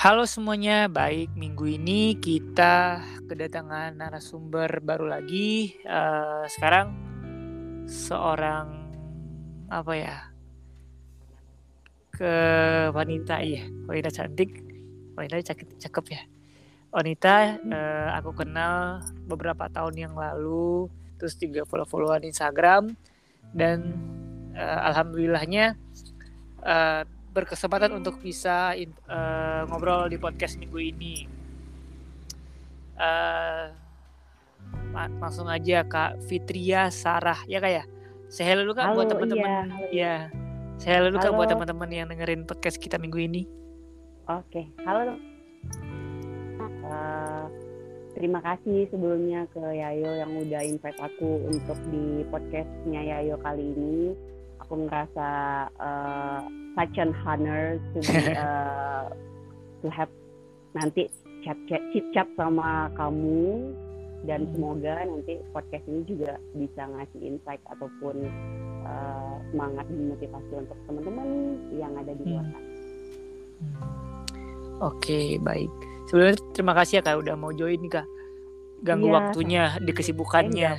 Halo semuanya, baik. Minggu ini kita kedatangan narasumber baru lagi. Uh, sekarang seorang apa ya ke wanita iya wanita cantik. Wanita cakep cakep ya. Wanita uh, aku kenal beberapa tahun yang lalu terus juga follow followan Instagram. Dan uh, alhamdulillahnya uh, berkesempatan untuk bisa uh, ngobrol di podcast minggu ini. Uh, langsung aja Kak Fitria Sarah ya kak ya. Saya dulu kak buat teman-teman. Iya. ya. Saya dulu kak buat teman-teman yang dengerin podcast kita minggu ini. Oke, halo. Uh, terima kasih sebelumnya ke Yayo yang udah invite aku untuk di podcastnya Yayo kali ini. Aku ngerasa uh, such an honor to be, uh, to have nanti chat chat chit chat sama kamu dan hmm. semoga nanti podcast ini juga bisa ngasih insight ataupun uh, semangat dan motivasi untuk teman-teman yang ada di luar hmm. sana. Hmm. Oke, okay, baik. Sebelumnya terima kasih ya Kak udah mau join nih Kak. Ganggu ya. waktunya di kesibukannya.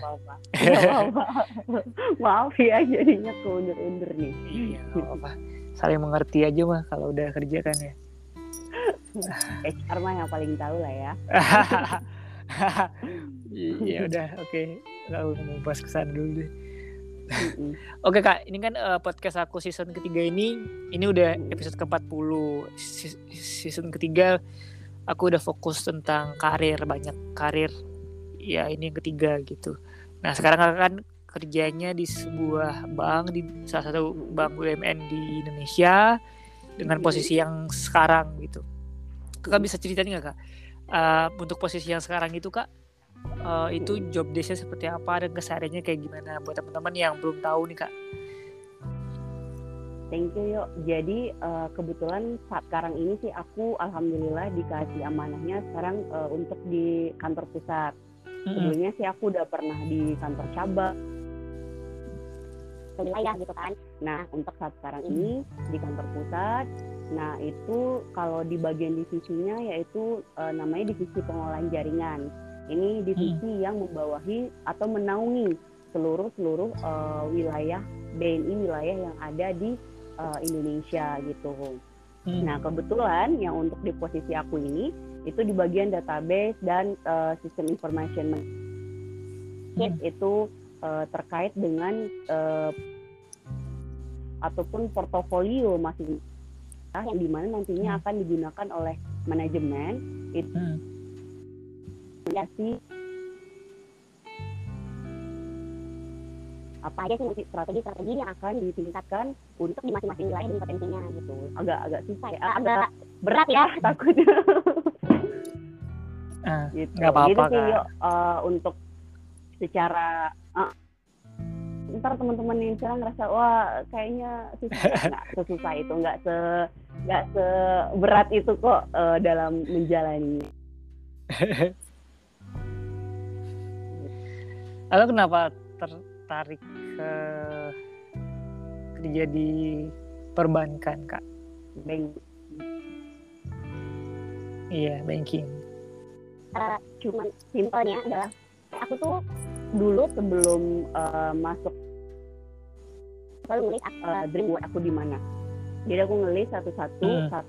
Eh, apa-apa. Maaf ya jadinya keundur-undur nih. Iya, apa-apa saling mengerti aja mah kalau udah kerja kan ya HR mah yang paling tahu lah ya ya udah oke okay. nggak mau bahas kesan dulu deh Oke okay, kak, ini kan uh, podcast aku season ketiga ini, ini udah episode ke-40 Season ketiga aku udah fokus tentang karir, banyak karir Ya ini yang ketiga gitu Nah sekarang kan kerjanya di sebuah bank di salah satu bank BUMN di Indonesia dengan posisi yang sekarang gitu. Kakak bisa ceritain nggak kak? Uh, untuk posisi yang sekarang itu kak, uh, itu job desknya seperti apa dan kesehariannya kayak gimana buat teman-teman yang belum tahu nih kak? Thank you yuk. Jadi uh, kebetulan saat sekarang ini sih aku alhamdulillah dikasih amanahnya sekarang uh, untuk di kantor pusat. Sebelumnya sih aku udah pernah di kantor cabang, wilayah gitu kan. Nah untuk saat sekarang ini di kantor pusat, nah itu kalau di bagian divisinya yaitu e, namanya divisi pengolahan jaringan. Ini divisi hmm. yang membawahi atau menaungi seluruh seluruh e, wilayah BNI wilayah yang ada di e, Indonesia gitu. Hmm. Nah kebetulan yang untuk di posisi aku ini itu di bagian database dan uh, sistem information hmm. itu uh, terkait dengan uh, ataupun portofolio masing yang di mana nantinya hmm. akan digunakan oleh manajemen itu hmm. ya sih apa aja sih strategi-strategi yang akan ditingkatkan untuk di masing-masing wilayah dan potensinya gitu agak agak susah ya agak berat ya takutnya uh, gitu apa-apa gitu sih yuk, uh, untuk secara uh, ntar teman-teman yang sekarang ngerasa wah kayaknya susah nggak sesusah itu nggak se nggak seberat itu kok uh, dalam menjalani. Lalu kenapa tertarik ke kerja di perbankan kak? Bank. Iya banking. Uh, cuman simpelnya adalah aku tuh dulu sebelum uh, masuk selalu ngelis uh, dream buat aku di mana jadi aku ngelis satu-satu hmm.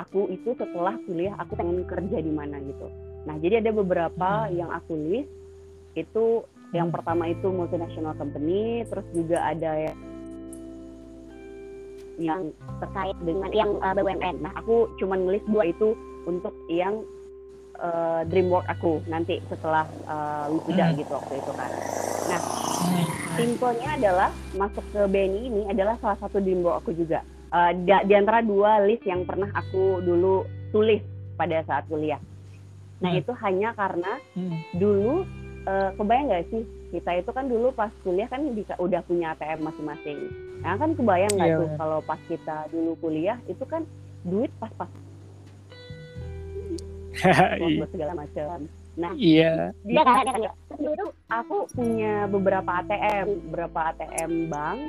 aku itu setelah kuliah aku pengen kerja di mana gitu nah jadi ada beberapa hmm. yang aku list itu yang hmm. pertama itu multinational company terus juga ada yang yang terkait dengan yang uh, eh, BUMN nah aku cuma nulis dua itu untuk yang uh, dream work aku nanti setelah uh, wisuda hmm. gitu waktu itu kan. Nah, hmm. simpelnya adalah masuk ke BNI ini adalah salah satu dream work aku juga. Uh, di antara dua list yang pernah aku dulu tulis pada saat kuliah. Nah hmm. itu hanya karena hmm. dulu uh, kebayang nggak sih kita itu kan dulu pas kuliah kan bisa udah punya ATM masing-masing. Nah kan kebayang nggak yeah. tuh kalau pas kita dulu kuliah itu kan duit pas-pas segala macam. Nah, iya. Dia kan, dulu aku punya beberapa ATM, beberapa ATM bank.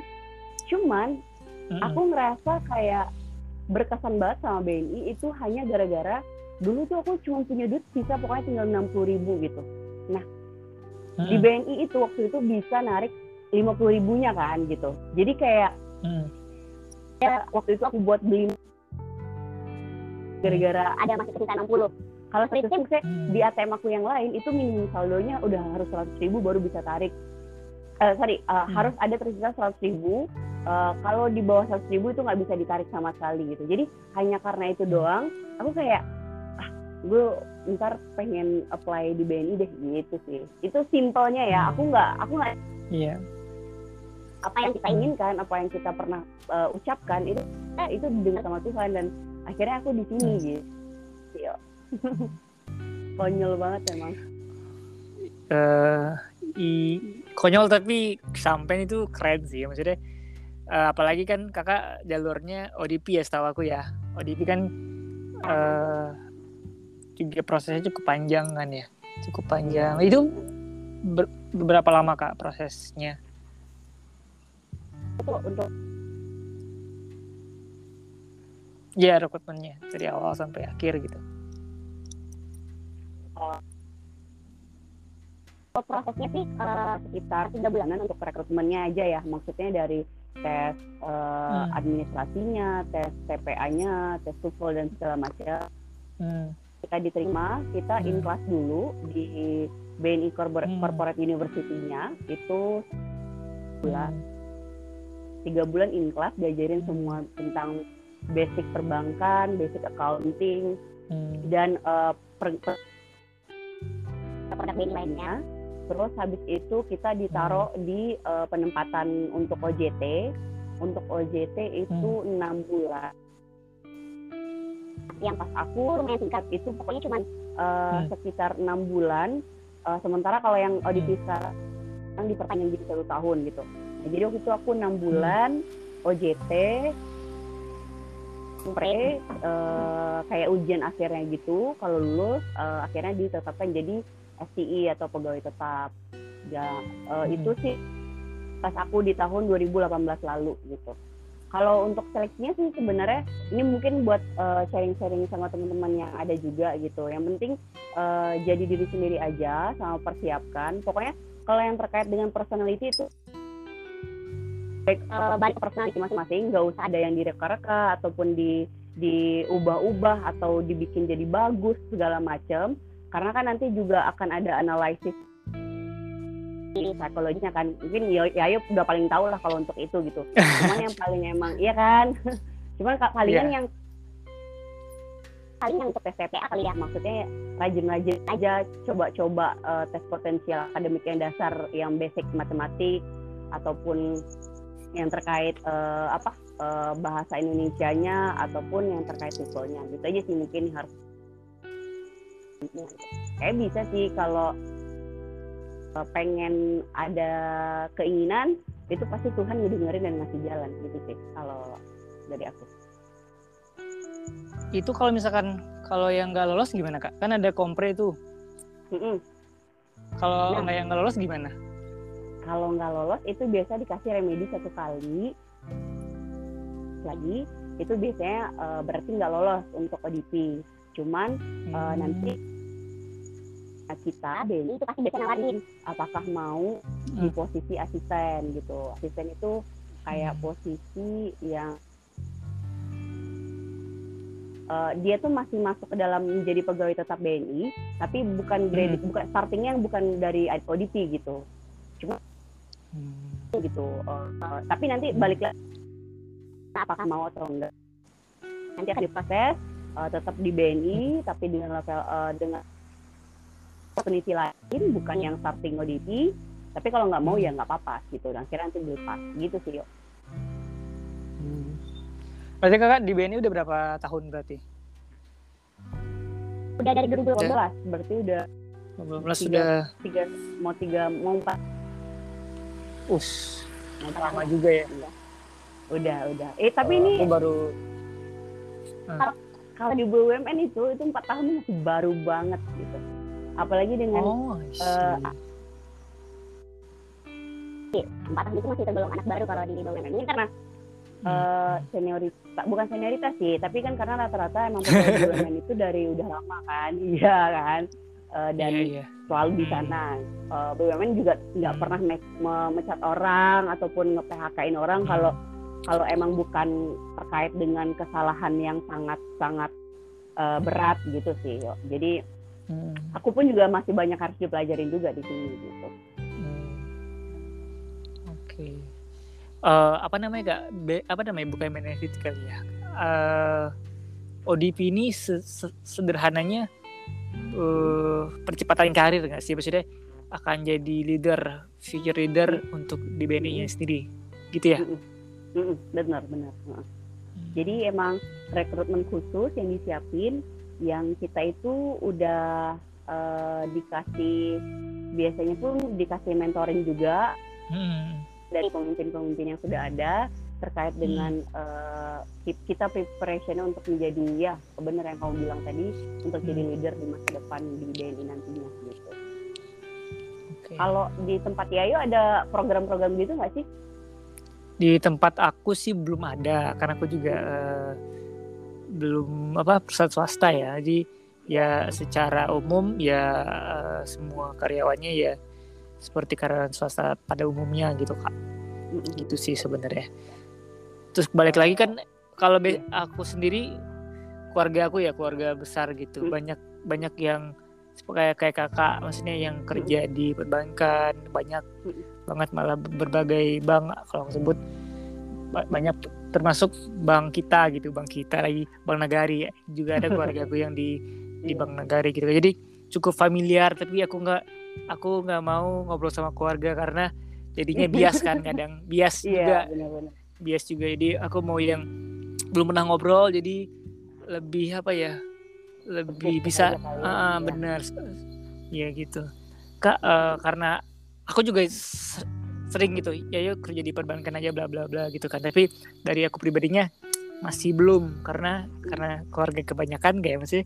Cuman mm -hmm. aku ngerasa kayak berkesan banget sama BNI itu hanya gara-gara dulu tuh aku cuma punya duit sisa pokoknya tinggal enam puluh ribu gitu nah di Hmm. BNI itu waktu itu bisa narik lima puluh ribunya kan gitu jadi kayak Hmm. ya, waktu itu aku buat beli gara-gara ada masih tersisa 60 kalau sih maksudnya Hmm. di ATM aku yang lain itu minimum saldonya udah harus 100 ribu baru bisa tarik Eh sorry eh, Hmm. harus ada tersisa 100 ribu Eh, kalau di bawah 100 ribu itu nggak bisa ditarik sama sekali gitu jadi hanya karena itu doang aku kayak ah gue ntar pengen apply di BNI deh gitu sih itu simpelnya ya aku nggak aku nggak Iya. apa yang kita inginkan, apa yang kita pernah uh, ucapkan itu eh, itu didengar sama Tuhan dan akhirnya aku di sini Hmm. gitu. Yo. Konyol banget emang. eh i konyol tapi sampai itu keren sih maksudnya eh, apalagi kan kakak jalurnya ODP ya setahu aku ya ODP kan eh juga prosesnya cukup panjang kan ya cukup panjang itu ber- beberapa lama kak prosesnya untuk ya rekrutmennya dari awal sampai akhir gitu prosesnya sih uh, sekitar tiga bulanan untuk rekrutmennya aja ya. Maksudnya dari tes uh, Hmm. administrasinya, tes TPA-nya, tes TOEFL dan segala macam. hmm. Kita diterima, kita in Hmm. class dulu di BNI Corpor- Hmm. Corporate University-nya itu bulan Hmm. tiga bulan in class diajarin semua tentang basic perbankan, basic accounting Hmm. dan uh, per, per- produk BNI lainnya. Terus habis itu kita ditaruh di uh, penempatan untuk OJT. Untuk OJT itu enam bulan. Yang pas aku lumayan singkat itu pokoknya cuma uh, Hmm. sekitar enam bulan. Uh, sementara kalau yang ODP sekarang diperpanjang jadi satu tahun gitu. Nah, jadi waktu itu aku enam bulan OJT pre eh, kayak ujian akhirnya gitu kalau lulus eh, akhirnya ditetapkan jadi STI atau pegawai tetap. Ya eh, Hmm. itu sih pas aku di tahun 2018 lalu gitu. Kalau untuk seleksinya sih sebenarnya ini mungkin buat eh, sharing-sharing sama teman-teman yang ada juga gitu. Yang penting eh, jadi diri sendiri aja sama persiapkan. Pokoknya kalau yang terkait dengan personality itu baik balik ke personality masing-masing nggak usah ada yang direka-reka ataupun di diubah-ubah atau dibikin jadi bagus segala macam karena kan nanti juga akan ada analisis psikologinya kan. Mungkin ya ya udah paling tahu lah kalau untuk itu gitu. Cuman yang paling emang iya kan? Cuman ka- palingan Iya. yang paling yang untuk tes TPA kali ya maksudnya rajin-rajin aja coba-coba eh, tes potensial akademik yang dasar yang basic matematik ataupun yang terkait eh, apa eh, bahasa Indonesianya ataupun yang terkait siswanya gitu aja sih mungkin harus kayak bisa sih kalau eh, pengen ada keinginan itu pasti Tuhan ngedengerin dan ngasih jalan gitu sih kalau dari aku. Itu kalau misalkan kalau yang nggak lolos gimana kak? Kan ada kompre tuh Mm-mm. kalau Nah. nggak yang nggak lolos gimana? Kalau nggak lolos itu biasa dikasih remedi satu kali. Lagi itu biasanya eh, berarti nggak lolos untuk ODP cuman eh, Hmm. nanti kita BNI itu pasti biasanya nawarin. Apakah mau di Hmm. posisi asisten gitu. Asisten itu kayak Hmm. posisi yang eh, dia tuh masih masuk ke dalam menjadi pegawai tetap BNI tapi bukan grade bukan startingnya yang bukan dari ODP gitu. Hmm. gitu eh, tapi nanti balik lagi. Apakah mau atau enggak? Nanti akan diproses eh, tetap di BNI tapi dengan level eh, dengan peneliti lain bukan yang starting ODP tapi kalau nggak mau ya nggak apa-apa gitu. Dan akhirnya nanti dilepas gitu sih yuk Hmm. Berarti kakak di BNI udah berapa tahun berarti? udah dari 2018 berarti udah 15 Tiga. sudah tiga mau tiga mau empat. Us lama juga ya. udah udah. Eh tapi Kalau ini aku baru kalau di BUMN itu itu empat tahun masih baru banget gitu apalagi dengan oh see. eh, empat tahun itu masih tergolong anak baru kalau di BUMN ini karena uh, senioritas bukan senioritas sih tapi kan karena rata-rata emang pegawai BUMN itu dari udah lama kan iya kan uh, dan yeah, yeah. selalu di sana uh, BUMN juga nggak hmm. pernah memecat orang ataupun nge PHK-in orang hmm. kalau kalau emang bukan terkait dengan kesalahan yang sangat sangat uh, berat gitu sih jadi hmm. aku pun juga masih banyak harus dipelajarin juga di sini gitu. Hmm. oke. Okay uh, apa namanya kak? Be, apa namanya? Bukan benefit kali ya. Uh, eh, ODP ini se -se sederhananya uh, percepatan karir nggak sih? Maksudnya akan jadi leader future leader untuk di BNI nya sendiri. Gitu ya? Benar benar. Hmm. jadi emang rekrutmen khusus yang disiapin yang kita itu udah uh, dikasih biasanya pun dikasih mentoring juga hmm dari pemimpin-pemimpin yang sudah ada terkait hmm. dengan uh, kita preparation untuk menjadi ya benar yang kamu bilang tadi untuk jadi hmm. leader di masa depan di BNI nantinya gitu. Okay. Kalau di tempat Yayo ada program-program gitu nggak sih? Di tempat aku sih belum ada karena aku juga uh, belum apa perusahaan swasta ya. Jadi ya secara umum ya uh, semua karyawannya ya seperti karyawan swasta pada umumnya gitu kak. Gitu sih sebenarnya. Terus balik lagi kan kalau iya. aku sendiri keluarga aku ya keluarga besar gitu. Mm. banyak banyak yang kayak kayak kakak maksudnya yang kerja di perbankan banyak banget malah berbagai bank kalau aku sebut banyak termasuk bank kita gitu bank kita lagi bank nagari juga ada keluarga aku yang di di iya. bank nagari gitu. Jadi cukup familiar tapi aku nggak aku nggak mau ngobrol sama keluarga karena jadinya bias kan kadang. Bias iya, juga. bener-bener. bias juga. Jadi aku mau yang belum pernah ngobrol jadi lebih apa ya lebih bisa ah uh, benar. Ya gitu. Kak uh, karena aku juga sering gitu ya yuk kerja di perbankan aja bla bla bla gitu kan tapi dari aku pribadinya masih belum karena karena keluarga kebanyakan kayak masih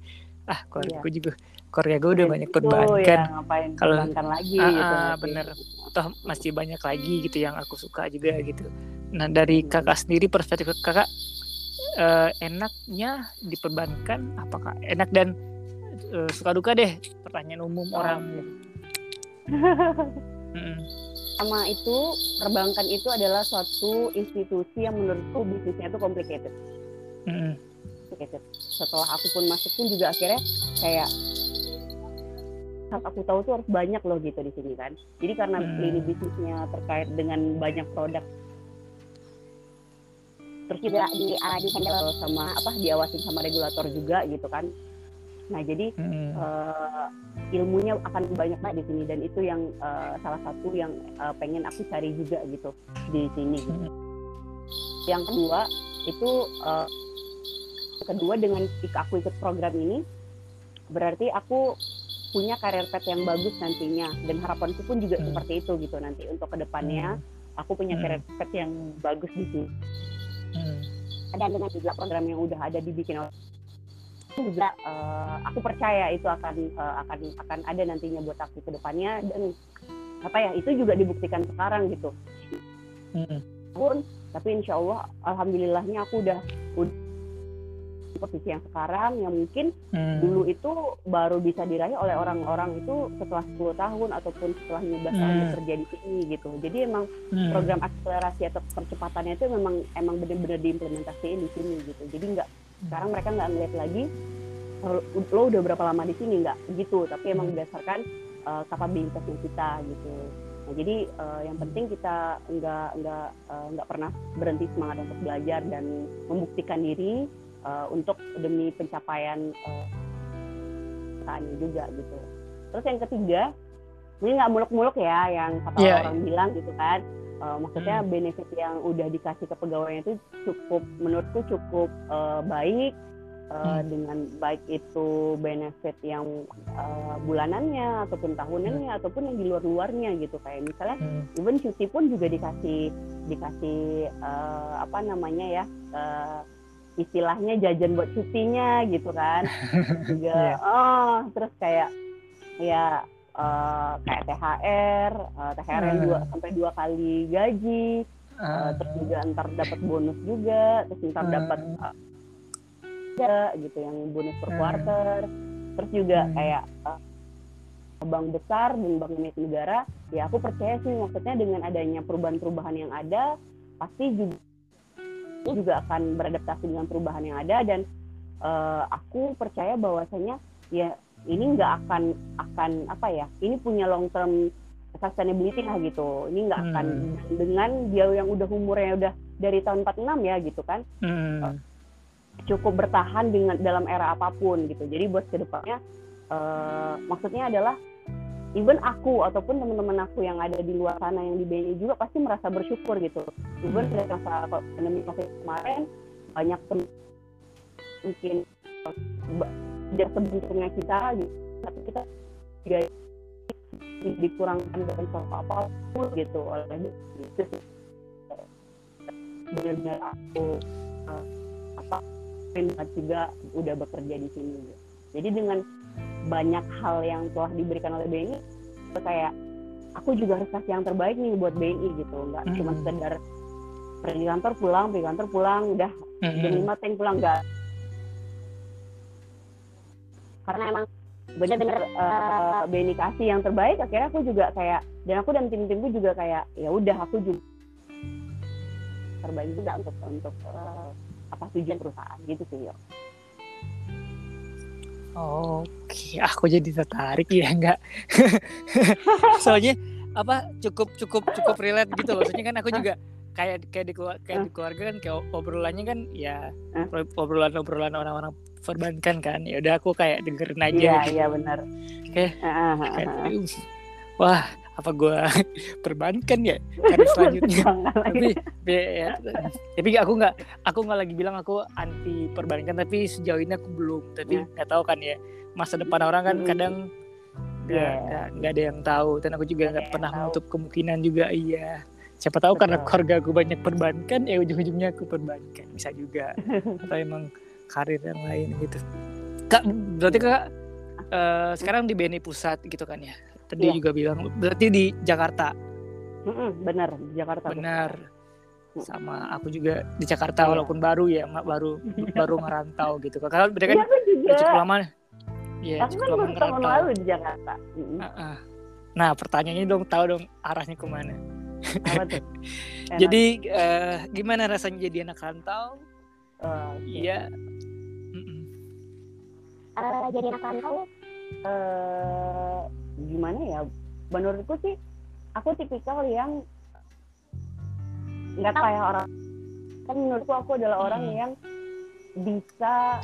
ah keluarga iya. juga keluarga gue udah banyak perbankan ya, kalau lagi ah, gitu ah, bener toh masih banyak lagi gitu yang aku suka juga gitu nah dari hmm. kakak sendiri perspektif kakak uh, enaknya diperbankan apakah enak dan uh, suka duka deh pertanyaan umum oh. orang hmm. Sama itu perbankan itu adalah suatu institusi yang menurutku bisnisnya itu complicated. Hmm complicated. Setelah aku pun masuk pun juga akhirnya kayak saat aku tahu tuh harus banyak loh gitu di sini kan. Jadi karena hmm. lini bisnisnya terkait dengan banyak produk terus juga di di handle sama apa diawasin sama regulator juga gitu kan nah jadi hmm. uh, ilmunya akan banyak banget di sini dan itu yang uh, salah satu yang uh, pengen aku cari juga gitu di sini gitu. hmm. yang kedua itu uh, kedua dengan aku ikut program ini berarti aku punya karir path yang bagus nantinya dan harapanku pun juga hmm. seperti itu gitu nanti untuk ke depannya hmm. aku punya hmm. karir path yang bagus di sini hmm. dan dengan juga program yang udah ada dibikin juga uh, aku percaya itu akan uh, akan akan ada nantinya buat aku ke depannya dan apa ya itu juga dibuktikan sekarang gitu hmm. pun tapi insya Allah alhamdulillahnya aku udah, udah posisi yang sekarang yang mungkin hmm. dulu itu baru bisa diraih oleh orang-orang itu setelah 10 tahun ataupun setelah 15 hmm. tahun bekerja di sini gitu. Jadi emang hmm. program akselerasi atau percepatannya itu memang emang benar-benar diimplementasikan di sini gitu. Jadi nggak. Sekarang mereka nggak ngeliat lagi lo udah berapa lama di sini nggak gitu, tapi emang hmm. berdasarkan uh, kapabilitasnya kita gitu. Nah, jadi uh, yang penting kita nggak nggak uh, nggak pernah berhenti semangat untuk belajar dan membuktikan diri uh, untuk demi pencapaian uh, juga gitu. Terus yang ketiga, ini nggak muluk-muluk ya yang kata yeah. orang bilang gitu kan. Uh, maksudnya hmm. benefit yang udah dikasih ke pegawainya itu cukup menurutku cukup uh, baik uh, hmm. dengan baik itu benefit yang uh, bulanannya ataupun tahunannya hmm. ataupun yang di luar-luarnya gitu kayak misalnya hmm. even cuti pun juga dikasih dikasih uh, apa namanya ya uh, istilahnya jajan buat cutinya gitu kan juga yeah. oh terus kayak ya uh, kayak THR uh, eh, THR yang dua hmm. sampai dua kali gaji uh, terus juga ntar dapat bonus juga terus ntar dapat uh, gitu yang bonus per quarter. Terus juga kayak uh, bank besar dan bank milik negara ya aku percaya sih maksudnya dengan adanya perubahan-perubahan yang ada pasti juga juga akan beradaptasi dengan perubahan yang ada. Dan uh, aku percaya bahwasanya ya ini nggak akan akan apa ya ini punya long term sustainability lah gitu ini nggak akan hmm. dengan dia yang udah umurnya udah dari tahun 46 ya gitu kan hmm. cukup bertahan dengan dalam era apa pun gitu jadi buat ke depannya uh, maksudnya adalah even aku ataupun teman-teman aku yang ada di luar sana yang di BNI juga pasti merasa bersyukur gitu even hmm. dari masa pandemi covid kemarin banyak mungkin tidak sebentuknya kita gitu. Tapi kita juga dikurangkan dengan apa apa pun gitu. Oleh itu benar-benar aku uh, apa juga udah bekerja di sini jadi dengan banyak hal yang telah diberikan oleh BNI kayak aku juga harus kasih yang terbaik nih buat BNI gitu. Nggak mm -hmm. cuma sekedar pergi kantor pulang pergi kantor pulang udah. Mm -hmm. jam lima pulang nggak karena emang bener-bener uh, Benny kasih yang terbaik akhirnya aku juga kayak dan aku dan tim-timku juga kayak ya udah aku juga terbaik juga untuk untuk uh, apa tujuan perusahaan gitu sih yo. Oke, aku jadi tertarik ya enggak. Soalnya apa cukup cukup cukup relate gitu maksudnya kan aku juga kayak kayak di keluarga kayak di keluarga kan kayak obrolannya kan ya obrolan obrolan orang-orang perbankan kan. Ya udah aku kayak dengerin aja iya gitu. iya benar. Oke kayak, wah apa gue perbankan ya? Karena selanjutnya. tapi ya, tapi aku nggak aku nggak lagi bilang aku anti perbankan tapi sejauh ini aku belum. Tapi nggak tahu kan ya masa depan orang kan kadang nggak yeah. nggak ada yang tahu. Dan aku juga nggak pernah menutup kemungkinan juga iya siapa tahu Betul. karena keluarga aku banyak perbankan ya ujung-ujungnya aku perbankan. Bisa juga. Atau emang karir yang lain gitu. Kak berarti kak uh, sekarang di BNI pusat gitu kan ya? Tadi ya. juga bilang berarti di Jakarta? Mm benar di Jakarta benar. Sama aku juga di Jakarta ya. walaupun baru ya baru baru ngerantau gitu. Kalau berarti kan ya, cukup lama ya cukup lama ngerantau. lalu di Jakarta. Uh -uh. nah pertanyaannya dong tahu dong arahnya ke mana jadi uh, gimana rasanya jadi anak rantau? Uh, iya. Uh, jadi anak rantau uh, gimana ya? Menurutku sih aku tipikal yang nggak kayak orang kan menurutku aku adalah hmm. orang yang bisa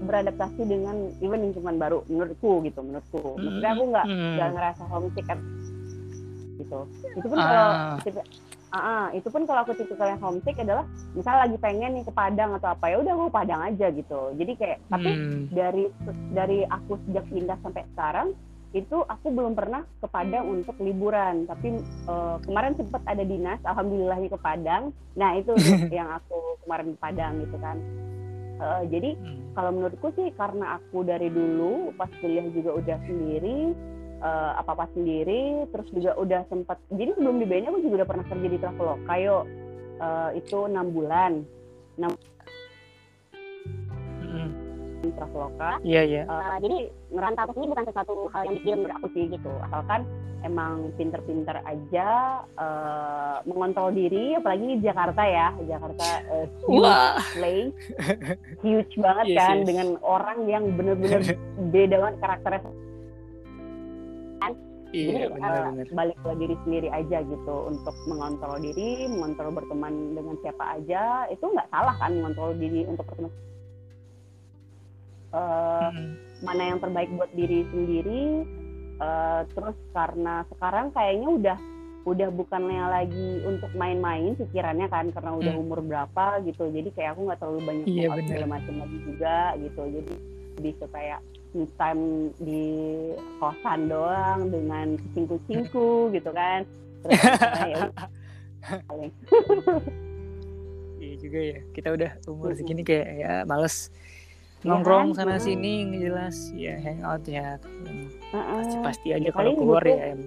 beradaptasi dengan even lingkungan baru menurutku gitu menurutku maksudnya aku nggak nggak hmm. ngerasa homesick gitu. Itu pun kalau tipe, uh, itu pun kalau aku tipikal yang homesick adalah misal lagi pengen nih ke Padang atau apa ya udah aku Padang aja gitu. Jadi kayak hmm. tapi dari dari aku sejak pindah sampai sekarang itu aku belum pernah ke Padang untuk liburan. Tapi uh, kemarin sempat ada dinas alhamdulillahnya ke Padang. Nah itu yang aku kemarin ke Padang gitu kan. Uh, jadi hmm. kalau menurutku sih karena aku dari dulu pas kuliah juga udah sendiri uh, apa apa sendiri terus juga udah sempat jadi sebelum di BNI aku juga udah pernah kerja di Traveloka yuk uh, itu enam bulan enam Traveloka. Iya iya. Uh, jadi ngerantau ke sini bukan sesuatu hal yang bikin aku sih gitu. Asalkan emang pinter-pinter aja uh, mengontrol diri, apalagi di Jakarta ya, Jakarta uh, huge Wah. place, huge banget yes, kan yes. dengan orang yang bener-bener beda banget karakternya Iya, Jadi benar, uh, benar. balik ke diri sendiri aja gitu untuk mengontrol diri, mengontrol berteman dengan siapa aja itu nggak salah kan mengontrol diri untuk berteman. Uh, hmm. Mana yang terbaik buat diri sendiri. Uh, terus karena sekarang kayaknya udah udah bukannya lagi untuk main-main pikirannya kan karena udah hmm. umur berapa gitu. Jadi kayak aku nggak terlalu banyak iya, segala macam lagi juga gitu. Jadi bisa kayak me time di kosan doang dengan kucing-kucingku gitu kan. Terus ya iya juga ya kita udah umur segini kayak ya males iya nongkrong kan? sana sini jelas. Ya hangout ya. Pasti pasti aja kalau keluar ya em.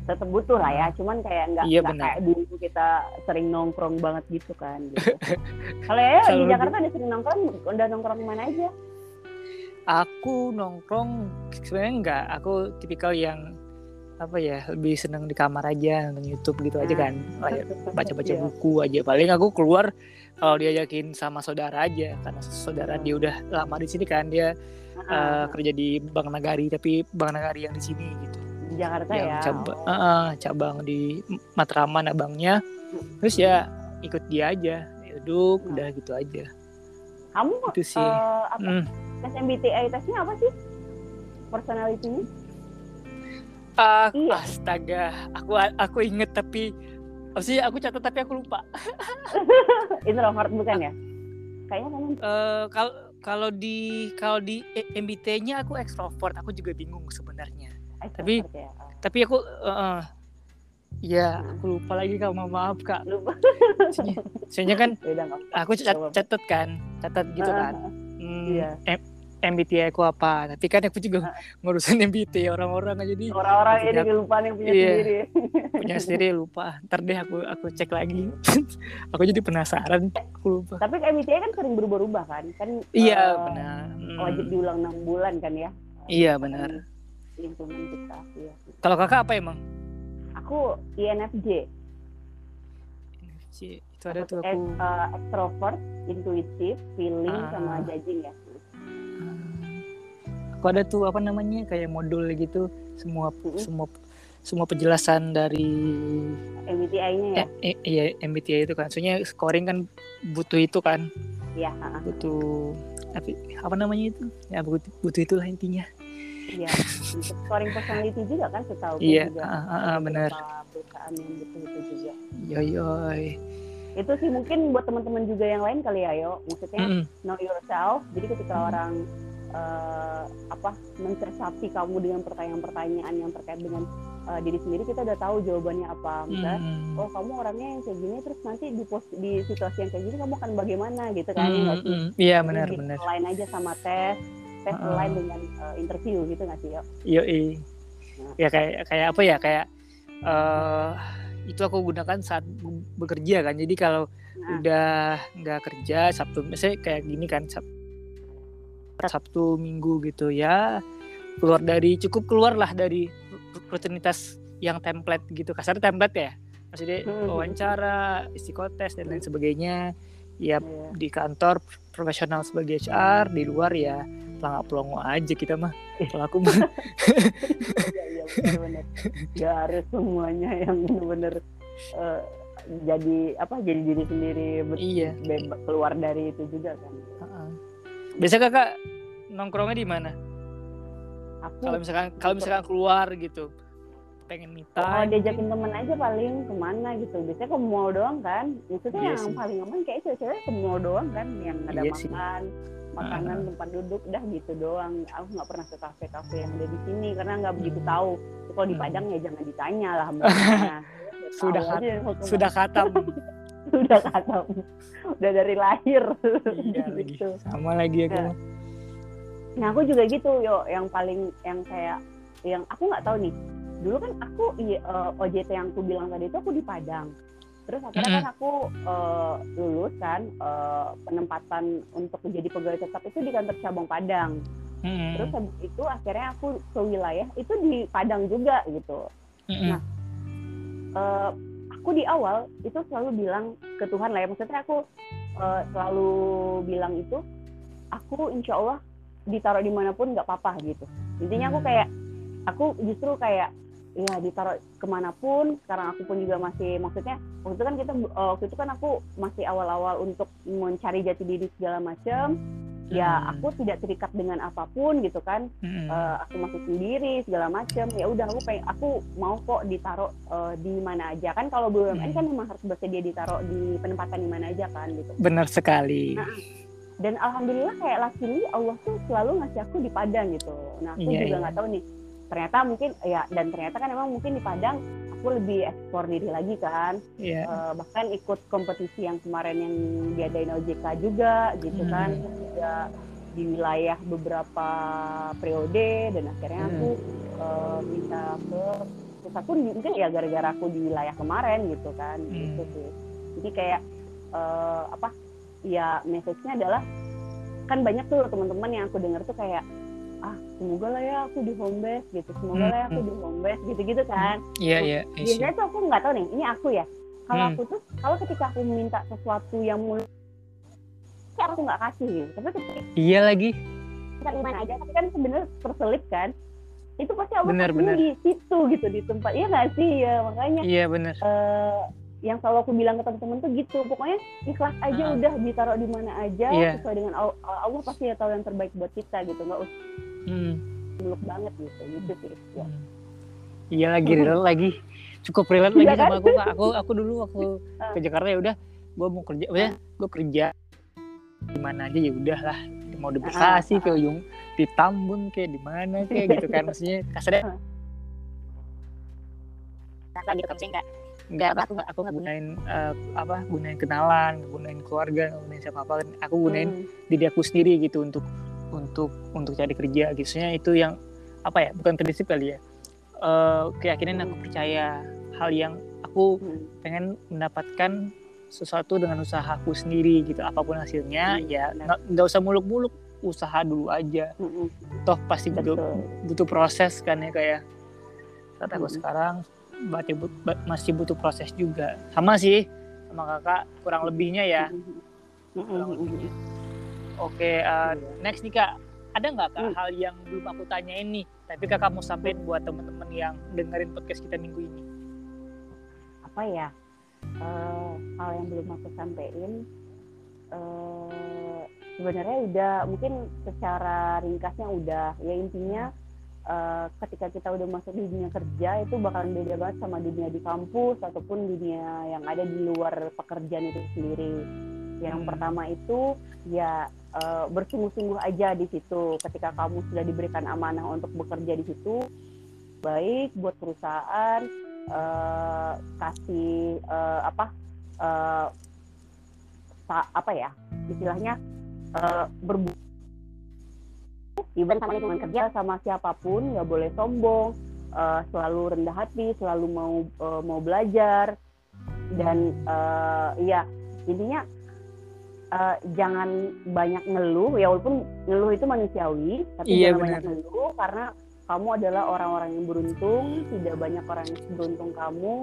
tetap butuh lah ya cuman kayak nggak Iya, kayak dulu kita sering nongkrong banget gitu kan gitu. kalau ya di Jakarta udah sering nongkrong udah nongkrong di mana aja Aku nongkrong sebenarnya enggak. Aku tipikal yang apa ya lebih seneng di kamar aja nonton YouTube gitu aja kan Kayak baca-baca Iya. buku aja paling aku keluar kalau diajakin sama saudara aja karena saudara Hmm. dia udah lama di sini kan dia Ah, kerja di Bank Nagari tapi Bank Nagari yang di sini gitu di Jakarta yang ya cabang Oh. eh, cabang di Matraman abangnya terus ya ikut dia aja duduk Hmm. udah gitu aja kamu itu sih. eh, apa? Hmm. tes MBTI tesnya apa sih? Personality-nya? Ah, Iya. astaga. Aku aku inget tapi apa sih? Aku catat tapi aku lupa. Introvert bukan ya? Kayaknya kamu Eh, kalau kalau di kalau di MBT-nya aku ekstrovert aku juga bingung sebenarnya. Tapi- extrovert ya Oh, tapi aku eh, eh, ya aku lupa lagi kak maaf maaf kak. Lupa. Soalnya, soalnya kan beda nggak aku cat, catat kan catat gitu kan. Hmm, Iya. M- MBTI aku apa? Tapi kan aku juga ngurusin MBTI orang-orang aja jadi orang-orang ini kelupaan yang punya Iya. sendiri. punya sendiri lupa. Ntar deh aku aku cek lagi. Aku jadi penasaran aku lupa. Tapi MBTI kan sering berubah-ubah kan? Kan iya eh, benar. Hmm, wajib diulang enam bulan kan ya? Iya benar. Lingkungan kita ya. kalau kakak apa emang aku INFJ NFC itu ada tuh aku eh, extrovert intuitif feeling Ah. sama judging ya. Aku ada tuh apa namanya kayak modul gitu semua Mm-mm. semua semua penjelasan dari MBTI-nya ya? Eh, eh, iya MBTI itu kan. Soalnya scoring kan butuh itu kan. Iya ah, butuh apa, apa namanya itu? Ya butuh, butuh itulah intinya untuk scoring personality juga kan setahu gue iya juga. ah, ah, ah, ada benar beberapa perusahaan yang butuh itu juga. Yoi yoi itu sih mungkin buat teman-teman juga yang lain kali ya yo. Maksudnya Mm-mm. know yourself. Jadi ketika Hmm. orang eh, apa mencersapi kamu dengan pertanyaan-pertanyaan yang terkait dengan eh, diri sendiri kita udah tahu jawabannya apa. Misalnya Mm. oh kamu orangnya yang kayak gini terus nanti di pos di situasi yang kayak gini kamu akan bagaimana gitu kan ya Mm, nggak sih? Mm. iya benar di- benar lain aja sama tes tes Ah. lain dengan eh, interview gitu nggak sih yo Yoi. Ya kayak kayak apa ya kayak eh itu aku gunakan saat be- bekerja kan. Jadi kalau Nah. udah nggak kerja Sabtu misalnya kayak gini kan Sab- Sabtu Minggu gitu ya keluar dari cukup keluar lah dari rutinitas yang template gitu kasar template ya maksudnya Hmm. wawancara psikotes dan lain sebagainya ya Iya. di kantor profesional sebagai HR di luar ya pelangak pelongo aja kita mah kalau aku mah Iya, iya benar-benar. Gak harus semuanya yang benar-benar eh, jadi apa jadi diri sendiri bet- iya keluar dari itu juga kan. Heeh. Biasa kakak nongkrongnya di mana? Kalau misalkan kalau misalkan keluar gitu, pengen kalau time. diajakin temen aja paling ke mana gitu. Biasanya ke mall doang kan. Maksudnya Iya yang sih. paling aman kayak cewek-cewek ke mall doang kan yang ada Iya sih. Makan makanan Ah. tempat duduk udah gitu doang aku nggak pernah ke kafe-kafe yang ada di sini karena nggak begitu Hmm. tahu kalau di Hmm. Padang ya jangan ditanya lah ke mana. Sudah kat-. Sudah katam. sudah kata udah dari lahir iya lagi. gitu. Sama lagi aku. Ya. mah. Nah aku juga gitu yo yang paling yang kayak yang aku nggak tahu nih dulu kan aku i- eh, OJT yang aku bilang tadi itu aku di Padang terus akhirnya kan aku eh, lulus kan eh, penempatan untuk menjadi pegawai tetap itu di kantor cabang Padang Mm-mm. terus habis itu akhirnya aku ke wilayah itu di Padang juga gitu Mm-mm. nah, eh, aku di awal itu selalu bilang ke Tuhan lah ya maksudnya aku eh, selalu bilang itu aku insya Allah ditaruh di mana pun nggak apa-apa gitu intinya aku Hmm. kayak aku justru kayak ya ditaruh ke mana pun sekarang aku pun juga masih maksudnya waktu itu kan kita eh, waktu itu kan aku masih awal-awal untuk mencari jati diri segala macam ya Hmm. aku tidak terikat dengan apa pun gitu kan Mm-mm. eh, aku masih sendiri segala macam ya udah aku pengen aku mau kok ditaruh eh, di mana aja kan kalau BUMN Hmm. kan memang harus bersedia ditaruh di penempatan di mana aja kan gitu Benar sekali. Nah, dan alhamdulillah kayak luckily Allah tuh selalu ngasih aku di Padang gitu nah aku Iya, juga iya. nggak tahu nih ternyata mungkin ya dan ternyata kan emang mungkin di Padang aku lebih ekspor diri lagi kan Iya. Eh, bahkan ikut kompetisi yang kemarin yang diadain OJK juga gitu Hmm. kan juga di wilayah beberapa periode dan akhirnya aku Hmm. eh, bisa ke ke susah pun mungkin ya gara-gara aku di wilayah kemarin gitu kan Hmm. gitu sih jadi kayak eh, apa ya message-nya adalah kan banyak tuh teman-teman yang aku dengar tuh kayak ah semoga lah ya aku di home base gitu semoga Hmm, lah ya aku hmm. di home base gitu-gitu kan Iya iya. I see. biasanya tuh aku nggak tahu nih ini aku ya kalau Hmm. aku tuh kalau ketika aku minta sesuatu yang mulai kayak aku nggak kasih gitu tapi ketika Iya lagi. kita di mana aja tapi kan sebenarnya terselip kan itu pasti Allah Bener, bener. di situ gitu di tempat iya nggak sih ya makanya Iya bener. eh, yang selalu aku bilang ke teman-teman tuh gitu pokoknya ikhlas aja Ah. udah ditaruh di mana aja Iya. sesuai dengan Allah, Allah pasti ya tahu yang terbaik buat kita gitu nggak usah Hmm. banget gitu gitu sih ya. Hmm. Iya lagi relate lagi. Cukup relate lagi Iya kan? sama aku Kak. Aku aku dulu waktu Ah. ke Jakarta ya udah gue mau kerja ya gue kerja di mana aja ya udah lah mau di Bekasi Ah, ke ujung di Tambun kayak di mana kayak gitu kan maksudnya kasarnya Rasa gitu tapi enggak enggak aku nggak- aku nggak gunain eh, apa gunain kenalan gunain keluarga gunain siapa apa aku gunain Hmm. diri aku sendiri gitu untuk untuk untuk cari kerja gitu itu yang apa ya bukan prinsip kali ya. Eh, keyakinan aku percaya hal yang aku Hmm. pengen mendapatkan sesuatu dengan usahaku sendiri gitu. Apa pun hasilnya Hmm, ya nggak usah muluk-muluk usaha dulu aja. Hmm, toh pasti butuh butuh proses kan ya kayak saat aku Hmm. sekarang berarti but- masih butuh proses juga. Sama sih sama kakak kurang lebihnya ya. Kurang lebihnya. Oke uh, next nih kak. Ada nggak kak Hmm. hal yang belum aku tanyain nih tapi kakak mau sampein buat temen-temen yang dengerin podcast kita minggu ini? Apa ya? Eh, hal yang belum aku sampein eh, sebenarnya udah mungkin secara ringkasnya udah. Ya intinya eh, ketika kita udah masuk di dunia kerja itu bakalan beda banget sama dunia di kampus ataupun dunia yang ada di luar pekerjaan itu sendiri. Yang Hmm. pertama itu ya eh, bersungguh-sungguh aja di situ. Ketika kamu sudah diberikan amanah untuk bekerja di situ baik buat perusahaan eh, kasih eh, apa sa- apa ya istilahnya eh, berbu even sama lingkungan kerja sama siapa pun nggak boleh sombong eh, selalu rendah hati selalu mau eh, mau belajar dan eh, ya intinya eh, jangan banyak ngeluh ya walaupun ngeluh itu manusiawi tapi Iya, jangan banyak benar. ngeluh karena kamu adalah orang-orang yang beruntung tidak banyak orang yang beruntung kamu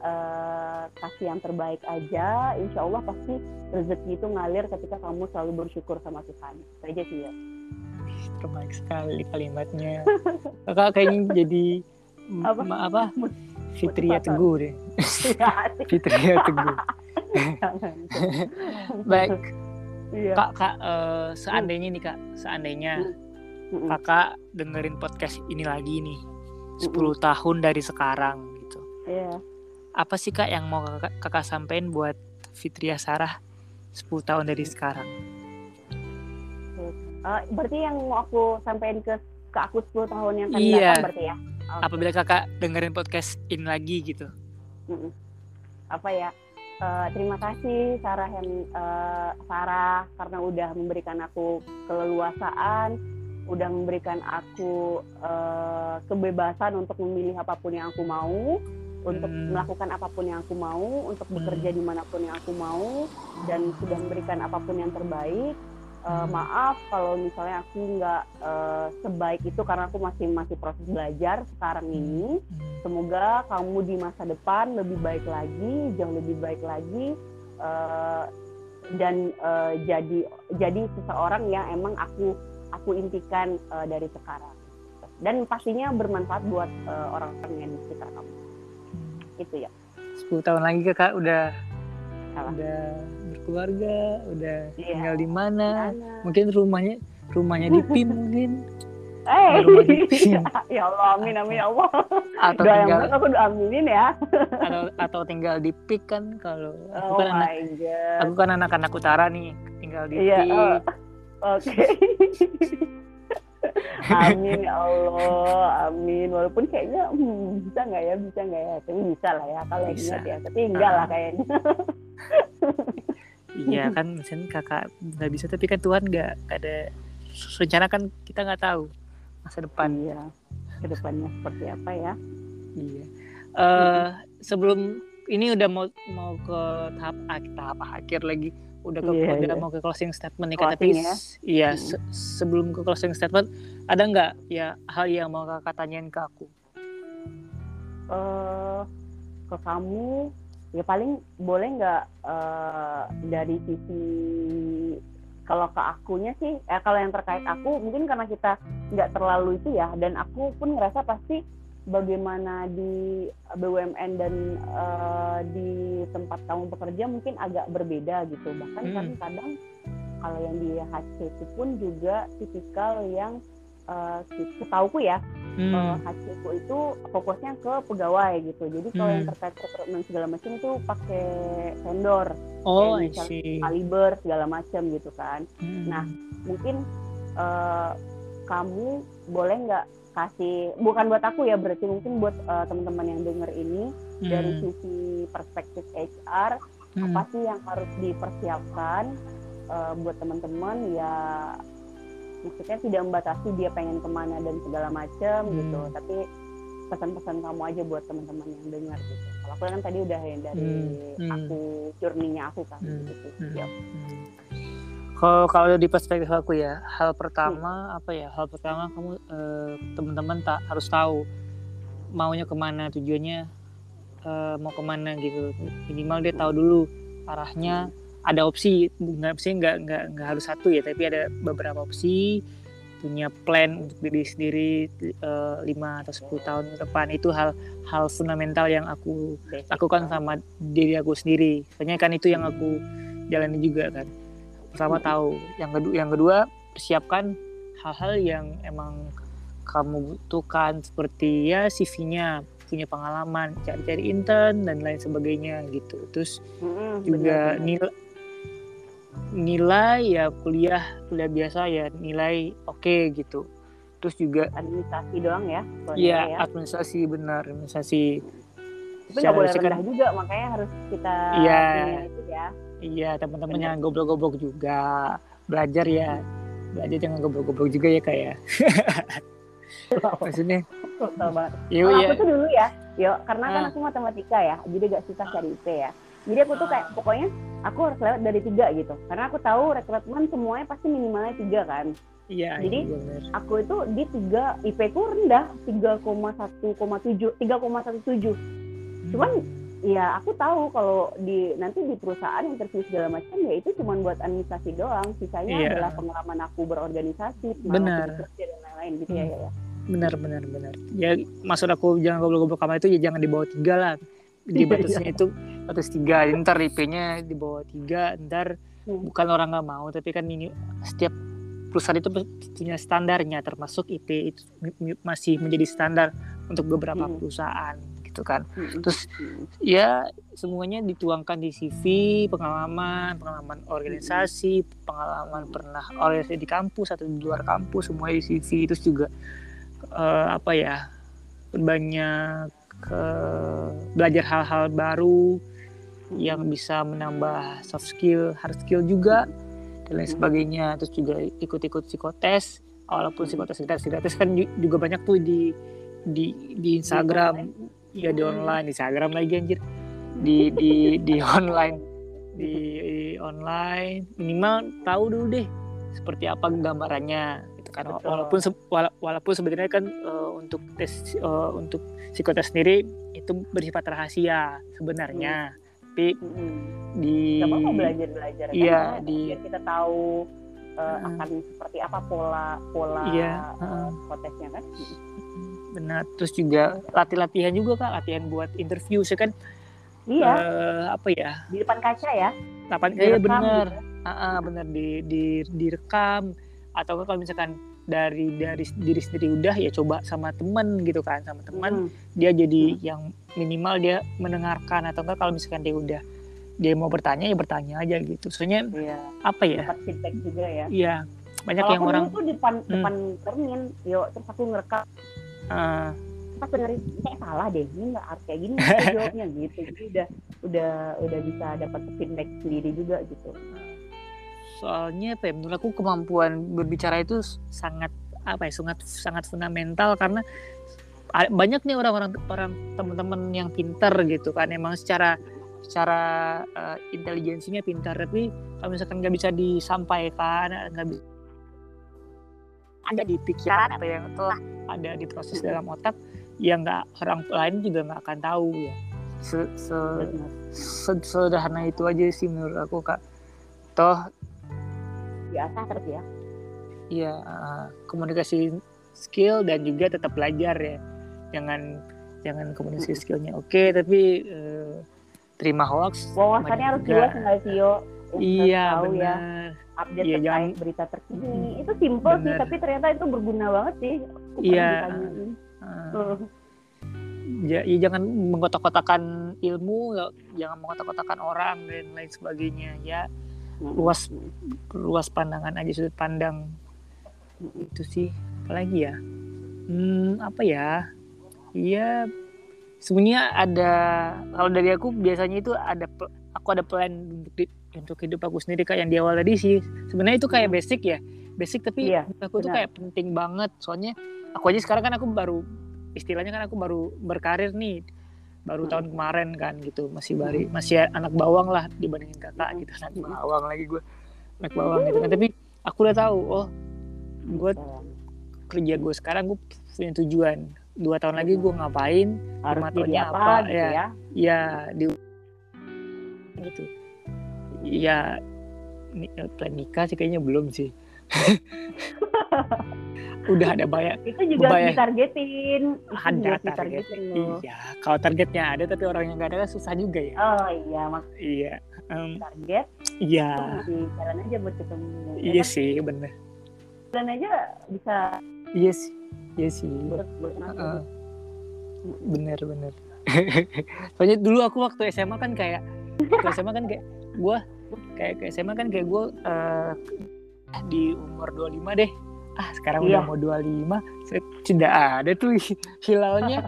eh, kasih yang terbaik aja insya Allah pasti rezeki itu ngalir ketika kamu selalu bersyukur sama Tuhan itu aja sih ya terbaik sekali kalimatnya kakak kayaknya jadi Apa? apa? Mut- Fitria. Teguh deh Iya. Fitria Teguh. baik Iya. kak kak eh, seandainya nih kak seandainya Mm-mm. kakak dengerin podcast ini lagi nih 10 tahun dari sekarang gitu Iya. apa sih kak yang mau kakak, kakak sampein buat Fitria Sarah 10 tahun dari sekarang Eh, berarti yang mau aku sampaikan ke ke aku 10 tahun yang akan Iya. datang berarti ya Oke. apabila kakak dengerin podcast ini lagi gitu Mm-mm. apa ya eh, terima kasih Sarah yang eh, Sarah karena udah memberikan aku keleluasaan udah memberikan aku eh, kebebasan untuk memilih apa pun yang aku mau untuk Hmm. melakukan apa pun yang aku mau untuk Hmm. bekerja di mana pun yang aku mau dan sudah memberikan apa pun yang terbaik Hmm. maaf kalau misalnya aku nggak eh, sebaik itu karena aku masih masih proses belajar sekarang ini. Hmm. semoga kamu di masa depan lebih baik lagi jauh lebih baik lagi eh, dan eh, jadi jadi seseorang yang emang aku aku impikan eh, dari sekarang. Dan pastinya bermanfaat buat eh, orang-orang yang di sekitar kamu. Itu ya. 10 tahun lagi kakak udah Salah. udah berkeluarga udah Iya. tinggal di mana mungkin rumahnya rumahnya di PIM mungkin Eh, rumah di PIM ya Allah amin amin ya Allah atau doa yang tinggal baik aku doa aminin ya atau atau tinggal di PIK kan kalau aku oh kan anak god aku kan anak-anak utara nih tinggal di Iya, PIK oh. Oke. amin ya Allah, amin. Walaupun kayaknya hmm, bisa nggak ya, bisa nggak ya? Tapi bisa lah ya kalau Bisa. ingat ya. Tapi enggak lah Ah. kayaknya. iya kan misalnya kakak nggak bisa tapi kan Tuhan nggak ada rencana kan kita nggak tahu masa depan Iya. Ke depannya seperti apa ya? iya uh, sebelum ini udah mau mau ke tahap tahap akhir lagi udah ke yeah, udah yeah. mau ke closing statement nih tapi ya? iya hmm. se sebelum ke closing statement ada nggak ya hal yang mau kakak tanyain ke aku uh, ke kamu ya paling boleh nggak uh, dari sisi kalau ke akunya sih eh, kalau yang terkait aku mungkin karena kita nggak terlalu itu ya dan aku pun ngerasa pasti bagaimana di BUMN dan uh, di tempat kamu bekerja mungkin agak berbeda gitu bahkan hmm. kan kadang kalau yang di HC itu pun juga tipikal yang uh, setauku ya hmm. uh, HCku itu fokusnya ke pegawai gitu jadi kalau hmm. yang terkait rekrutmen segala macam itu pakai vendor oh kaliber segala macam gitu kan hmm. nah mungkin uh, kamu boleh nggak kasih bukan buat aku ya berarti mungkin buat uh, teman-teman yang denger ini hmm. dari sisi perspektif HR hmm. apa sih yang harus dipersiapkan uh, buat teman-teman ya maksudnya tidak membatasi dia pengen ke mana dan segala macam hmm. gitu tapi pesan-pesan kamu aja buat teman-teman yang dengar gitu kalau aku kan tadi udah yang dari hmm. hmm. aku journey-nya aku kan hmm. gitu hmm. Yep. Hmm. Kalau kalau di perspektif aku ya, hal pertama hmm. apa ya? Hal pertama kamu eh, teman-teman tak harus tahu maunya ke mana, tujuannya eh, mau ke mana gitu. Minimal dia tahu dulu arahnya. Hmm ada opsi nggak opsi nggak nggak nggak harus satu ya tapi ada beberapa opsi punya plan untuk diri sendiri uh, atau 10 tahun ke depan itu hal hal fundamental yang aku lakukan sama diri aku sendiri soalnya kan itu yang aku jalani juga kan pertama tahu. Yang kedua yang kedua persiapkan hal-hal yang emang kamu butuhkan. Seperti ya CV-nya punya pengalaman cari-cari intern dan lain sebagainya gitu. Terus mm-hmm, juga nilai nilai ya kuliah kuliah biasa ya nilai oke okay, gitu. Terus juga administrasi doang ya iya ya. administrasi benar administrasi. Tapi nggak boleh rendah juga makanya harus kita iya. itu ya iya teman-teman yang goblok-goblok juga. Belajar ya. Belajar jangan goblok-goblok juga ya kayak ya. maksudnya? Iya. aku tuh dulu ya yo karena kan ah. aku matematika ya jadi gak susah cari IP ya. Jadi aku tuh kayak pokoknya aku harus lewat dari tiga gitu. Karena aku tahu rekrutmen semuanya pasti minimalnya tiga kan. Iya jadi iya, aku itu di tiga IP ku rendah tiga koma satu koma tujuh tiga koma satu tujuh. Hmm. cuman ya aku tahu kalau di nanti di perusahaan interview segala macam ya itu cuma buat administrasi doang sisanya yeah. adalah pengalaman aku berorganisasi benar dan lain-lain gitu hmm. ya ya benar benar benar ya maksud aku jangan goblok-goblok kamar itu ya jangan di bawah tiga lah di iya, batasnya iya. itu batas tiga ntar IP-nya di bawah tiga ntar hmm. bukan orang nggak mau tapi kan ini setiap perusahaan itu punya standarnya termasuk IP itu masih menjadi standar untuk beberapa hmm. perusahaan gitu kan. Terus ya semuanya dituangkan di CV pengalaman pengalaman organisasi pengalaman pernah organisasi di kampus atau di luar kampus semua di CV terus juga uh, apa ya banyak ke belajar hal-hal baru yang bisa menambah soft skill, hard skill juga dan lain sebagainya. Terus juga ikut-ikut psikotes, walaupun psikotes psikotes kan juga banyak tuh di di di Instagram, ya di online, di Instagram lagi anjir, di di di online, di online minimal tahu dulu deh seperti apa gambarannya gitu kan Betul. walaupun walaupun sebenarnya kan uh, untuk tes uh, untuk psikotes sendiri itu bersifat rahasia sebenarnya hmm. tapi hmm. di Gak apa belajar belajar iya kan? di biar kita tahu uh, hmm. akan seperti apa pola pola iya, uh, psikotesnya kan benar. Terus juga latih latihan juga kak. Latihan buat interview sih kan iya. uh, apa ya? Di depan kaca ya? Depan kaca benar. gitu. uh, uh, benar. Di di direkam. Atau kalau misalkan dari dari diri sendiri udah ya coba sama temen gitu kan sama teman hmm. dia jadi hmm. yang minimal dia mendengarkan. Atau enggak kalau misalkan dia udah dia mau bertanya ya bertanya aja gitu. Soalnya ya. apa ya? Dapat feedback juga ya. Iya. Banyak kalau yang orang itu depan hmm. depan termin yuk terus aku ngerekam uh, pas dengerin kayak salah deh ini nggak harus kayak gini. Jawabnya gitu. Jadi udah udah udah bisa dapat feedback sendiri juga gitu. Soalnya apa ya, menurut aku kemampuan berbicara itu sangat apa ya sangat sangat fundamental karena banyak nih orang-orang orang teman-teman yang pintar gitu kan. Emang secara secara eh, intelijensinya pintar tapi kalau misalkan nggak bisa disampaikan nggak bisa ada di pikiran atau yang telah ada di proses dalam otak yang nggak orang lain juga nggak akan tahu ya. Se, se- sederhana itu aja sih menurut aku kak. Toh biasa terus ya? ya komunikasi skill dan juga tetap belajar ya. Jangan jangan komunikasi skillnya. Oke tapi eh, terima hoax. Wawasannya harus juga. luas nggak sih yo Untuk iya ya. benar update Iya, terkait jangan- berita terkini. Itu simple sih tapi ternyata itu berguna banget sih Iya. Eh, Tuh. ya, ya jangan mengkotak-kotakan ilmu jangan mengkotak-kotakan orang dan lain sebagainya ya. Luas luas pandangan aja sudut pandang. Itu sih apalagi ya? Hmm apa ya? Iya sebenarnya ada kalau dari aku biasanya itu ada aku ada plan untuk di- untuk hidup aku sendiri kayak yang di awal tadi sih sebenarnya itu kayak Hmm. basic ya basic tapi Iya, aku tuh benar. kayak penting banget soalnya aku aja sekarang kan aku baru istilahnya kan aku baru berkarir nih baru Hmm. tahun kemarin kan gitu masih bari masih anak bawang lah dibandingin kakak gitu anak Hmm. bawang lagi gue anak bawang gitu kan tapi aku udah tahu oh gue kerja gue sekarang gue punya tujuan dua tahun lagi gue ngapain harus lima jadi tahunnya apa, apa, gitu ya. ya ya di gitu. Ya plan nikah sih kayaknya belum sih. Udah ada banyak itu juga Bayang- ditargetin. Ada juga target ditargetin. iya kalau targetnya ada tapi orang yang nggak ada kan susah juga ya. Oh iya mak iya em, target iya. jalan aja buat ketemu Ya iya kan? sih bener. Jalan aja bisa iya sih iya sih. Buat buat bener bener. Soalnya dulu aku waktu SMA kan kayak waktu SMA kan kayak gue kayak ke SMA kan kayak gue eh, di umur 25 deh. Ah sekarang Iya. udah mau 25 saya tidak ada tuh hilalnya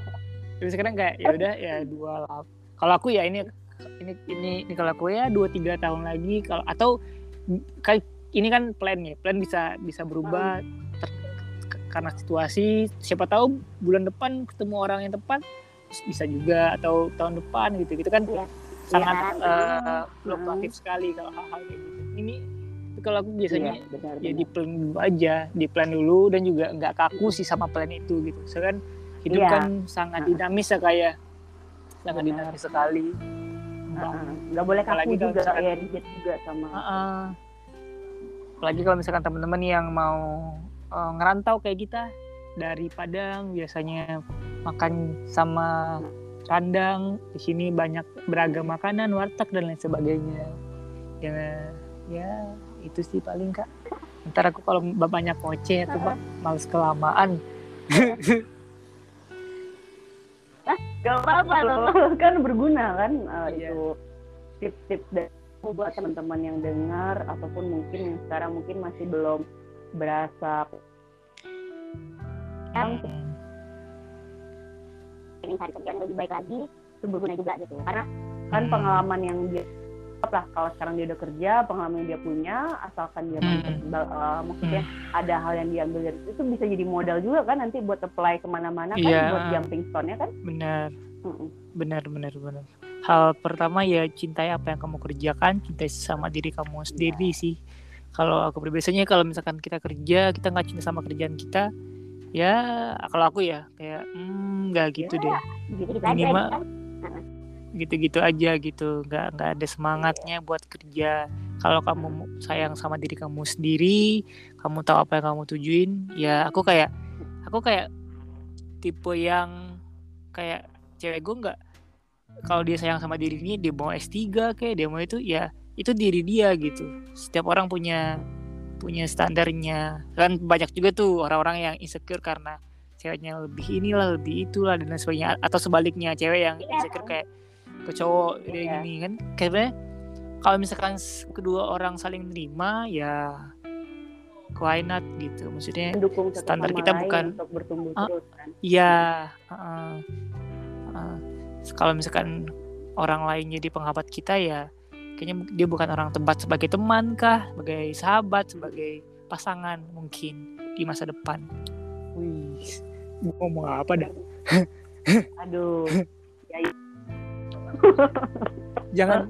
tapi sekarang kayak ya udah ya dua kalau aku ya ini ini ini, ini kalau aku ya dua tiga tahun lagi kalau atau kayak ini kan plan ya plan bisa bisa berubah ter- karena situasi. Siapa tahu bulan depan ketemu orang yang tepat bisa juga atau tahun depan gitu gitu kan. Iya. Sangat Iya. eh, fluktuatif sekali kalau hal-hal kayak gitu ini kalau aku biasanya Iya, benar, ya benar. di plan dulu aja di plan dulu dan juga nggak kaku sih sama plan itu gitu soalnya kan hidup Iya. kan sangat dinamis ya kayak sangat Benar. dinamis sekali nggak boleh kaku juga misalkan- ya rigid juga sama Heeh. apalagi kalau misalkan teman-teman yang mau eh, ngerantau kayak kita dari Padang biasanya makan sama kandang di sini banyak beragam makanan warteg dan lain sebagainya. Ya ya itu sih paling kak. Ntar aku kalau banyak ngoceh aku bak- males kelamaan. Gak apa-apa loh, kan berguna kan uh, Iya. itu tips-tips dari aku buat teman-teman yang dengar ataupun mungkin yang sekarang mungkin masih belum berasa. Yang ingin cari kerjaan lebih baik lagi itu berguna juga gitu karena kan Hmm. pengalaman yang dia lah kalau sekarang dia udah kerja pengalaman yang dia punya asalkan dia Hmm. uh, maksudnya ada hal yang diambil dari itu bisa jadi modal juga kan nanti buat apply ke mana-mana kan Iya. buat jumping stone-nya kan benar Mm-mm. benar benar benar hal pertama ya cintai apa yang kamu kerjakan cintai sama diri kamu sendiri sih kalau aku biasanya kalau misalkan kita kerja kita nggak cinta sama kerjaan kita ya kalau aku ya kayak hmm, nggak gitu deh. gitu gitu Minimal- aja kan. Gitu-gitu aja gitu nggak nggak ada semangatnya buat kerja. Kalau kamu mu- sayang sama diri kamu sendiri kamu tahu apa yang kamu tujuin ya aku kayak aku kayak tipe yang kayak cewek gue nggak kalau dia sayang sama dirinya dia mau S3 kayak dia mau itu ya itu diri dia gitu. Setiap orang punya punya standarnya kan banyak juga tuh orang-orang yang insecure karena ceweknya lebih inilah lebih itulah dan sebagainya atau sebaliknya cewek yang Iya. insecure kayak ke cowok dia Iya. gini kan kayaknya kalau misalkan kedua orang saling nerima ya why not gitu maksudnya mendukung standar kita bukan- untuk bertumbuh Ah. terus kan Iya, heeh. Heeh. kalau misalkan orang lain jadi penghambat kita ya, kayaknya dia bukan orang tempat sebagai teman kah, sebagai sahabat, sebagai pasangan mungkin di masa depan. Wih, gua ngomong apa dah? Aduh. Ya, jangan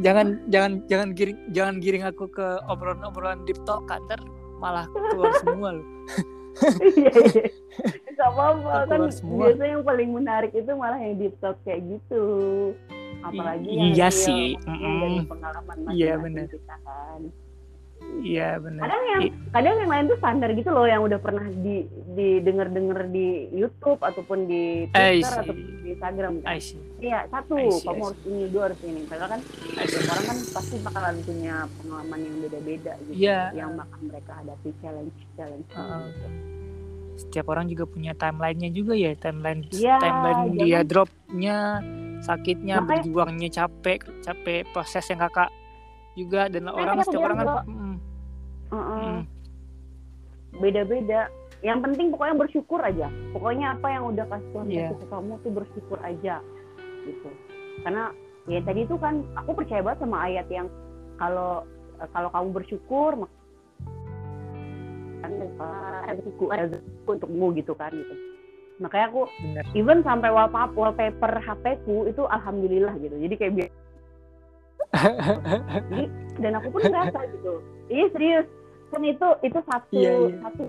jangan jangan jangan giring jangan giring aku ke obrolan-obrolan deep talk kan ntar malah keluar semua loh Iya, iya. Gak apa-apa kan semua. biasanya yang paling menarik itu malah yang deep talk kayak gitu. Apalagi yang iya real, sih yang Mm-mm. dari pengalaman Iya, benar. kita kan. iya benar Kadang yang I- kadang yang lain tuh standar gitu loh yang udah pernah di didengar-dengar di YouTube ataupun di I Twitter ataupun di Instagram kan. I Iya, satu, I see, I kamu harus ini, dua harus ini. Padahal kan setiap orang kan pasti bakalan punya pengalaman yang beda-beda gitu. Iya. Yang akan mereka hadapi challenge-challenge. Uh-uh. gitu. setiap orang juga punya timelinenya juga ya timeline Iya, timeline jangan- dia dropnya sakitnya Makanya- berjuangnya capek capek proses yang kakak juga dan orang setiap orang kan mm. Beda-beda. Yang penting pokoknya bersyukur aja. Pokoknya apa yang udah kasih Tuhan Iya. kasih ke kamu tuh bersyukur aja gitu. Karena ya tadi itu kan aku percaya banget sama ayat yang kalau kalau kamu bersyukur kan ada rezeki ada rezeki untukmu gitu kan gitu. Makanya aku bener even sampai wallpaper wallpaper HP-ku itu alhamdulillah gitu. Jadi kayak biar Jadi, dan aku pun ngerasa gitu. Iya serius. Kan itu itu satu Iya, iya. satu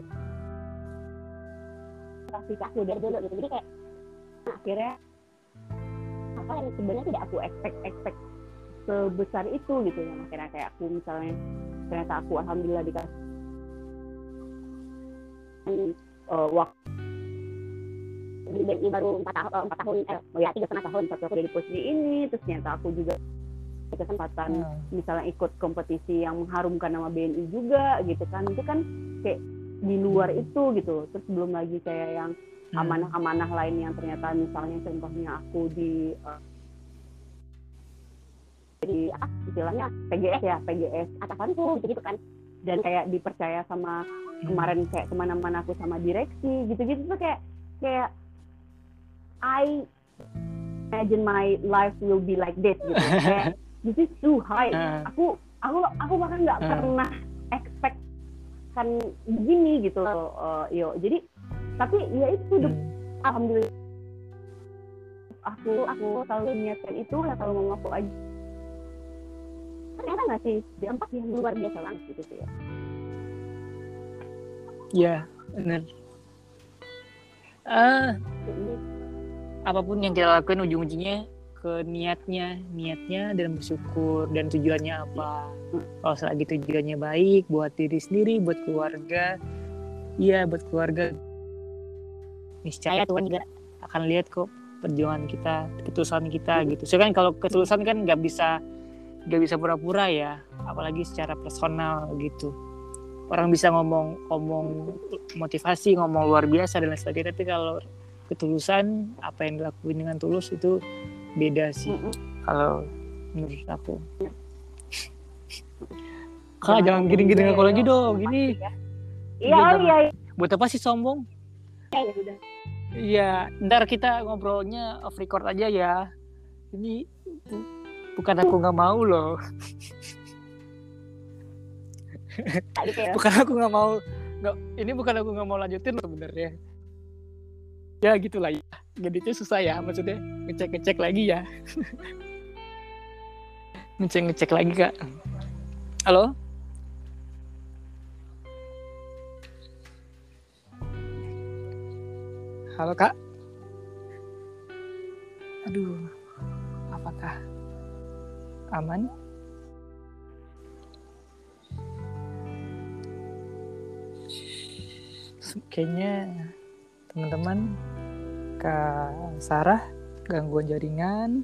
kasih aku dari dulu gitu. Jadi kayak nah, akhirnya apa yang sebenarnya tidak aku expect expect sebesar itu gitu ya. Akhirnya kayak aku misalnya ternyata aku alhamdulillah dikasih eh, waktu di BNI baru empat tahun empat tahun eh oh ya tiga setengah tahun tapi aku udah di posisi ini terus ternyata aku juga ada kesempatan Hmm. misalnya ikut kompetisi yang mengharumkan nama BNI juga gitu kan itu kan kayak di luar itu gitu terus belum lagi kayak yang Hmm. amanah-amanah lain yang ternyata misalnya contohnya aku di eh, di apa istilahnya PGS ya PGS atasanku gitu gitu kan dan kayak dipercaya sama Hmm. kemarin kayak ke mana-mana aku sama direksi gitu-gitu tuh kayak kayak I imagine my life will be like this gitu kayak this is too high Ah. aku aku aku bahkan nggak Ah. pernah expect kan begini gitu loh eh, yo jadi tapi ya itu Hmm. alhamdulillah aku aku selalu niatkan itu ya kalau mau aku aja ternyata nggak sih dampak yang luar biasa banget gitu sih ya Iya, bener. Ah, apa pun yang kita lakukan ujung-ujungnya ke niatnya, niatnya dan bersyukur dan tujuannya apa. Kalau selagi tujuannya baik buat diri sendiri, buat keluarga, iya buat keluarga. Niscaya Tuhan juga akan lihat kok perjuangan kita, ketulusan kita gitu. So kan kalau ketulusan kan nggak bisa nggak bisa pura-pura ya, apalagi secara personal gitu. Orang bisa ngomong ngomong motivasi, ngomong luar biasa dan lain sebagainya, tapi kalau ketulusan apa yang dilakuin dengan tulus itu beda sih Mm-mm. kalau menurut aku. Kak jangan giring-giring aku lagi dong, gini. iya Iya, oh iya iya Buat apa sih sombong? ya udah Iya, ntar kita ngobrolnya off record aja ya. Ini bu- bukan aku nggak mau loh, bukan aku nggak mau. Nggak, ini bukan aku nggak mau lanjutin loh sebenarnya. Ya gitulah ya. Geditnya susah ya, maksudnya ngecek-ngecek lagi ya. ngecek-ngecek lagi kak. Halo? Halo kak. Aduh, apakah aman? Kayaknya teman-teman Kak Sarah gangguan jaringan.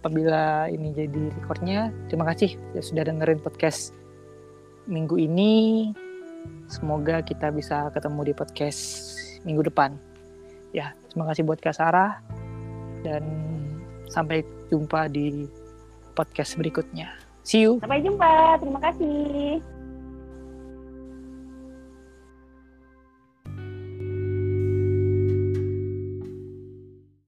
Apabila ini jadi recordnya, terima kasih ya sudah dengerin podcast minggu ini. Semoga kita bisa ketemu di podcast minggu depan. Ya, terima kasih buat Kak Sarah dan sampai jumpa di podcast berikutnya. See you. sampai jumpa terima kasih